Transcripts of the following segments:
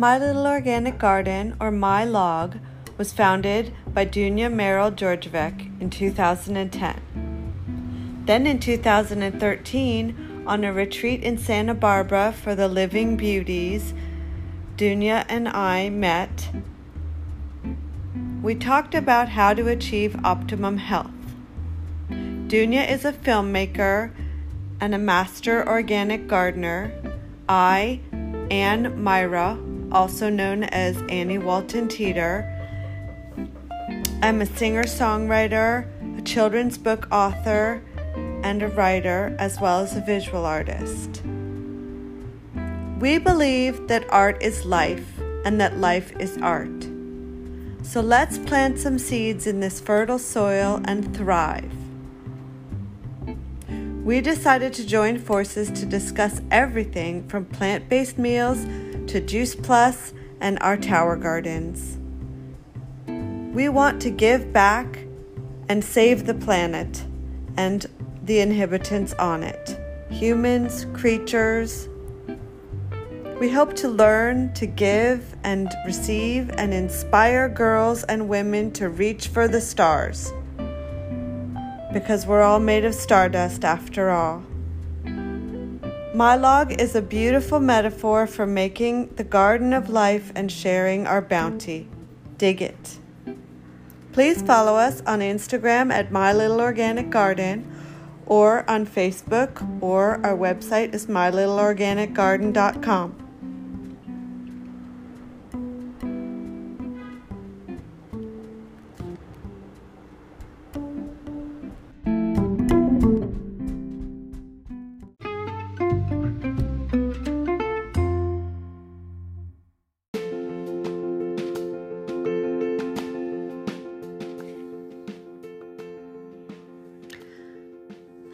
My Little Organic Garden, or My Log, was founded by Dunya Merrill Georgievic in 2010. Then in 2013, on a retreat in Santa Barbara for the Living Beauties, Dunya and I met. We talked about how to achieve optimum health. Dunya is a filmmaker and a master organic gardener. I, Ann Myra, also known as Annie Walton Teeter, I'm a singer songwriter, a children's book author, and a writer, as well as a visual artist. We believe that art is life and that life is art. So let's plant some seeds in this fertile soil and thrive. We decided to join forces to discuss everything from plant based meals to Juice Plus and our tower gardens. We want to give back and save the planet and the inhabitants on it humans, creatures, we hope to learn, to give, and receive, and inspire girls and women to reach for the stars. Because we're all made of stardust after all. My log is a beautiful metaphor for making the garden of life and sharing our bounty. Dig it. Please follow us on Instagram at My Little Organic Garden or on Facebook, or our website is mylittleorganicgarden.com.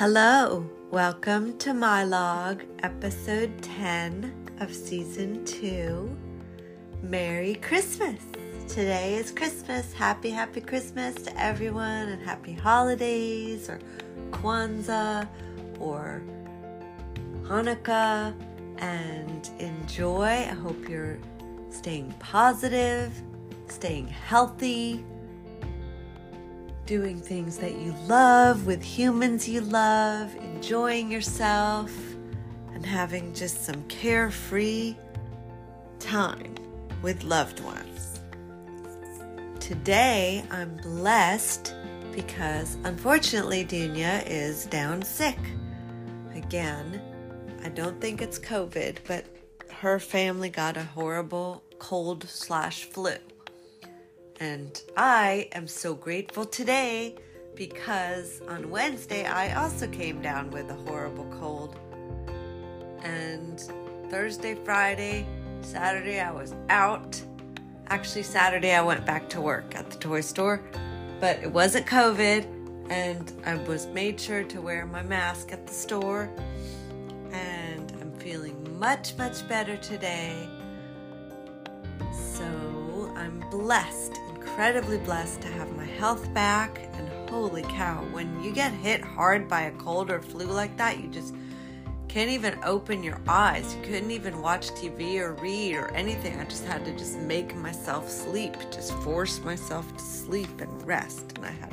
Hello, welcome to my log, episode 10 of season 2. Merry Christmas! Today is Christmas. Happy, happy Christmas to everyone and happy holidays or Kwanzaa or Hanukkah and enjoy. I hope you're staying positive, staying healthy doing things that you love with humans you love, enjoying yourself, and having just some carefree time with loved ones. Today, I'm blessed because unfortunately, Dunya is down sick. Again, I don't think it's COVID, but her family got a horrible cold slash flu. And I am so grateful today because on Wednesday I also came down with a horrible cold. And Thursday, Friday, Saturday I was out. Actually, Saturday I went back to work at the toy store, but it wasn't COVID. And I was made sure to wear my mask at the store. And I'm feeling much, much better today. So I'm blessed incredibly blessed to have my health back. And holy cow, when you get hit hard by a cold or flu like that, you just can't even open your eyes. You couldn't even watch TV or read or anything. I just had to just make myself sleep, just force myself to sleep and rest. And I had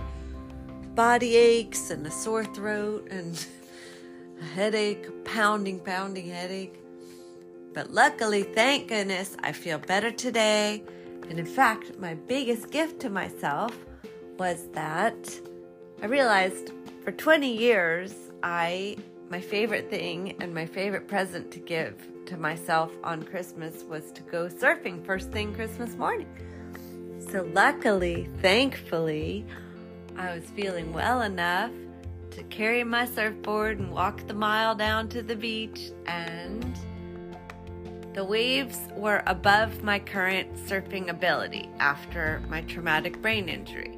body aches and a sore throat and a headache, a pounding, pounding headache. But luckily, thank goodness, I feel better today. And in fact, my biggest gift to myself was that I realized for 20 years, I my favorite thing and my favorite present to give to myself on Christmas was to go surfing first thing Christmas morning. So luckily, thankfully, I was feeling well enough to carry my surfboard and walk the mile down to the beach and the waves were above my current surfing ability after my traumatic brain injury.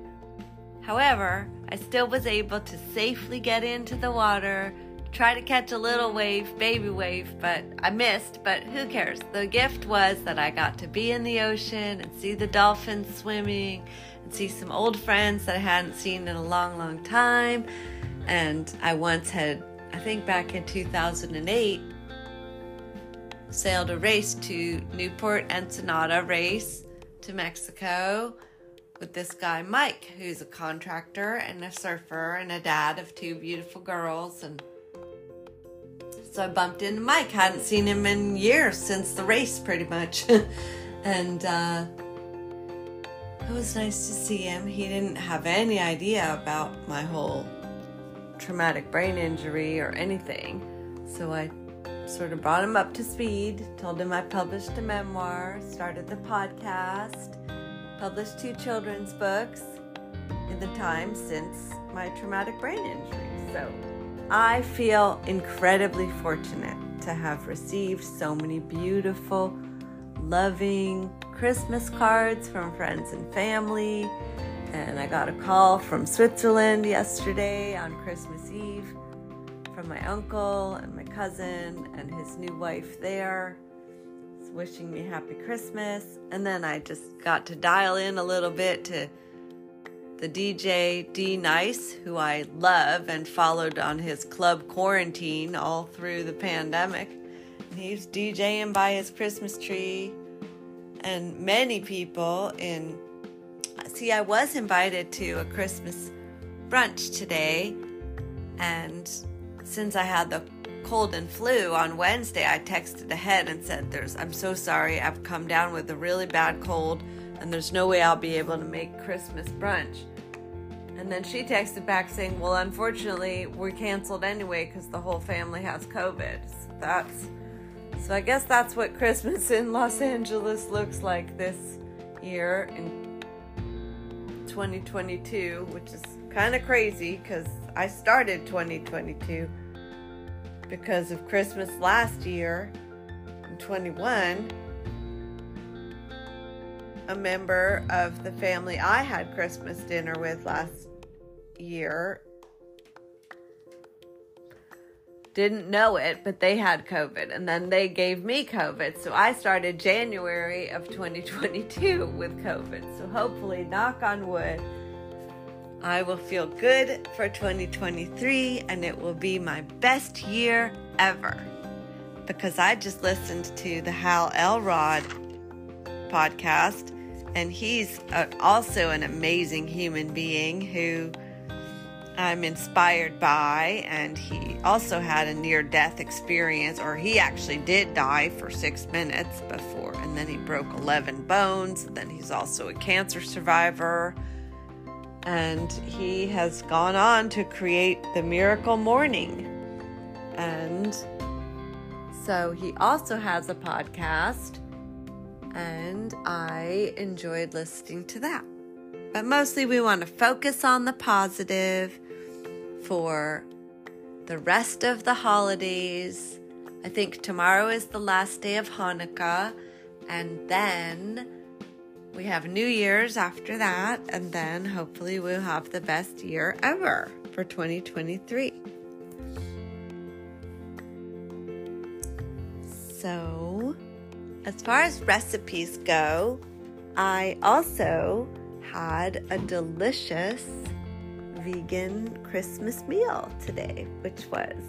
However, I still was able to safely get into the water, try to catch a little wave, baby wave, but I missed, but who cares? The gift was that I got to be in the ocean and see the dolphins swimming and see some old friends that I hadn't seen in a long, long time. And I once had, I think back in 2008, sailed a race to Newport Ensenada race to Mexico with this guy Mike, who's a contractor and a surfer and a dad of two beautiful girls. And so I bumped into Mike. Hadn't seen him in years since the race, pretty much. and uh, it was nice to see him. He didn't have any idea about my whole traumatic brain injury or anything. So I sort of brought him up to speed, told him I published a memoir, started the podcast, published two children's books in the time since my traumatic brain injury. So I feel incredibly fortunate to have received so many beautiful, loving Christmas cards from friends and family. And I got a call from Switzerland yesterday on Christmas Eve from my uncle and my cousin and his new wife there wishing me happy Christmas. And then I just got to dial in a little bit to the DJ D-Nice, who I love and followed on his club quarantine all through the pandemic. And he's DJing by his Christmas tree. And many people in. See, I was invited to a Christmas brunch today, and since I had the cold and flu on Wednesday, I texted ahead and said, "There's I'm so sorry. I've come down with a really bad cold and there's no way I'll be able to make Christmas brunch." And then she texted back saying, "Well, unfortunately, we're canceled anyway cuz the whole family has COVID." So that's so I guess that's what Christmas in Los Angeles looks like this year in 2022, which is kind of crazy cuz I started 2022 because of Christmas last year in 21. A member of the family I had Christmas dinner with last year didn't know it, but they had COVID and then they gave me COVID. So I started January of 2022 with COVID. So hopefully, knock on wood, I will feel good for 2023 and it will be my best year ever. Because I just listened to the Hal Elrod podcast and he's a, also an amazing human being who I'm inspired by. And he also had a near death experience, or he actually did die for six minutes before, and then he broke 11 bones. Then he's also a cancer survivor and he has gone on to create the Miracle Morning. And so he also has a podcast, and I enjoyed listening to that. But mostly, we want to focus on the positive for the rest of the holidays. I think tomorrow is the last day of Hanukkah, and then we have New Year's after that, and then hopefully we'll have the best year ever for 2023. So, as far as recipes go, I also had a delicious vegan Christmas meal today, which was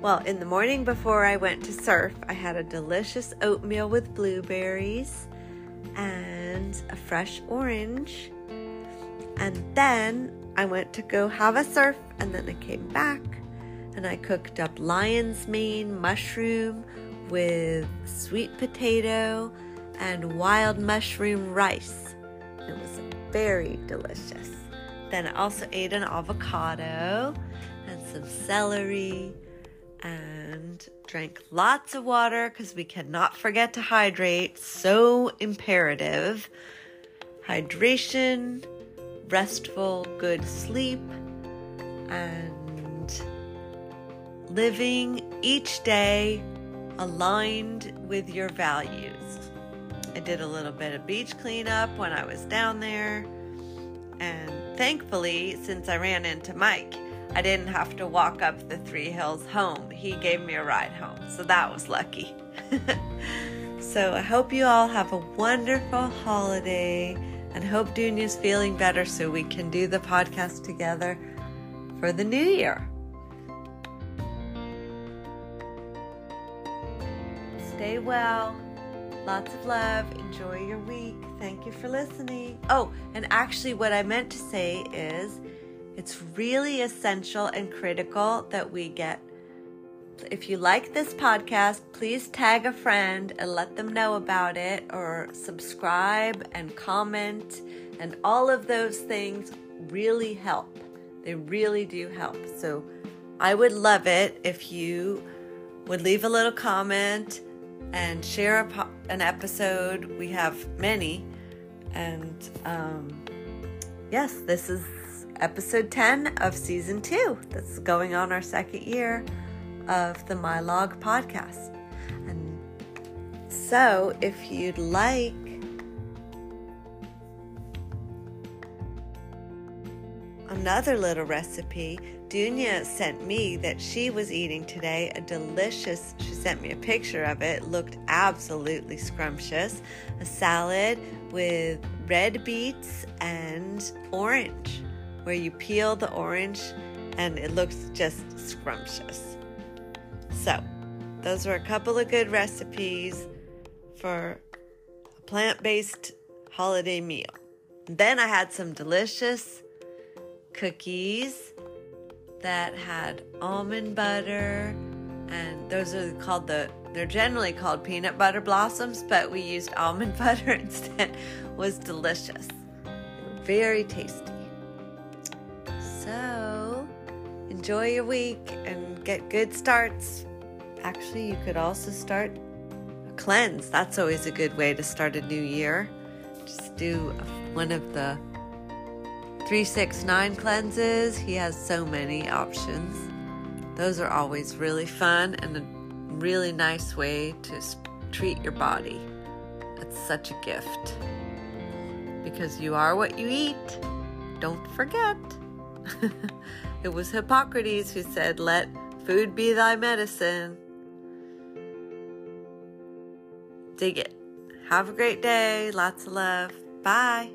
well, in the morning before I went to surf, I had a delicious oatmeal with blueberries and a fresh orange. And then I went to go have a surf, and then I came back and I cooked up lion's mane mushroom with sweet potato and wild mushroom rice. It was very delicious. Then I also ate an avocado and some celery and drank lots of water because we cannot forget to hydrate. So imperative. Hydration, restful, good sleep, and living each day aligned with your values. I did a little bit of beach cleanup when I was down there, and thankfully, since I ran into Mike, I didn't have to walk up the three hills home. He gave me a ride home, so that was lucky. so I hope you all have a wonderful holiday and hope Dunya's feeling better so we can do the podcast together for the new year. Stay well. Lots of love. Enjoy your week. Thank you for listening. Oh, and actually, what I meant to say is it's really essential and critical that we get. If you like this podcast, please tag a friend and let them know about it, or subscribe and comment, and all of those things really help. They really do help. So I would love it if you would leave a little comment and share a, an episode. We have many. And um, yes, this is episode 10 of season two. That's going on our second year of the My Log podcast. And so if you'd like, another little recipe, Dunya sent me that she was eating today a delicious, she sent me a picture of it, looked absolutely scrumptious, a salad with red beets and orange, where you peel the orange and it looks just scrumptious. So, those are a couple of good recipes for a plant based holiday meal. Then I had some delicious cookies that had almond butter, and those are called the they're generally called peanut butter blossoms, but we used almond butter instead. was delicious. Very tasty. Enjoy your week and get good starts. Actually, you could also start a cleanse. That's always a good way to start a new year. Just do one of the 369 cleanses. He has so many options. Those are always really fun and a really nice way to treat your body. It's such a gift. Because you are what you eat. Don't forget. it was Hippocrates who said, Let food be thy medicine. Dig it. Have a great day. Lots of love. Bye.